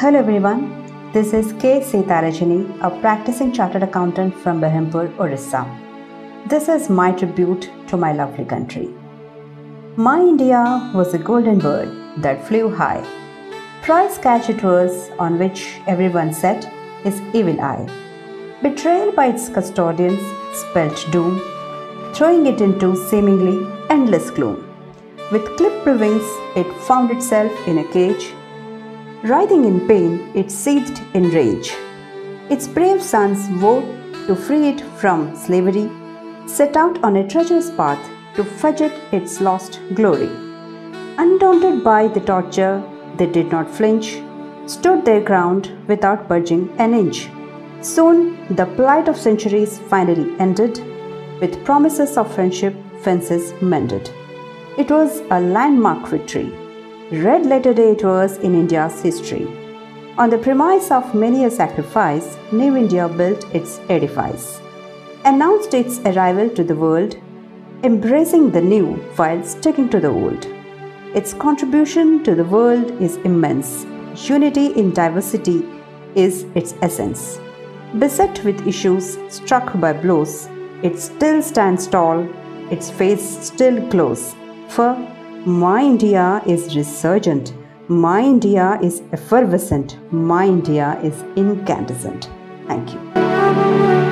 Hello everyone, this is K. Seeta Rajani, a practicing chartered accountant from Berhampur, Orissa. This is my tribute to my lovely country. My India was a golden bird that flew high. Prize catch it was on which everyone set his evil eye. Betrayal by its custodians spelt doom, throwing it into seemingly endless gloom. With clipped wings, it found itself in a cage. Writhing in pain, it seethed in rage. Its brave sons vowed to free it from slavery, set out on a treacherous path to it its lost glory. Undaunted by the torture, they did not flinch, stood their ground without budging an inch. Soon, the plight of centuries finally ended, with promises of friendship, fences mended. It was a landmark victory. Red letter day it was in India's history. On the premise of many a sacrifice, New India built its edifice, announced its arrival to the world, embracing the new while sticking to the old. Its contribution to the world is immense. Unity in diversity is its essence. Beset with issues struck by blows, it still stands tall, its face still glows. For my India is resurgent, my India is effervescent, my India is incandescent. Thank you.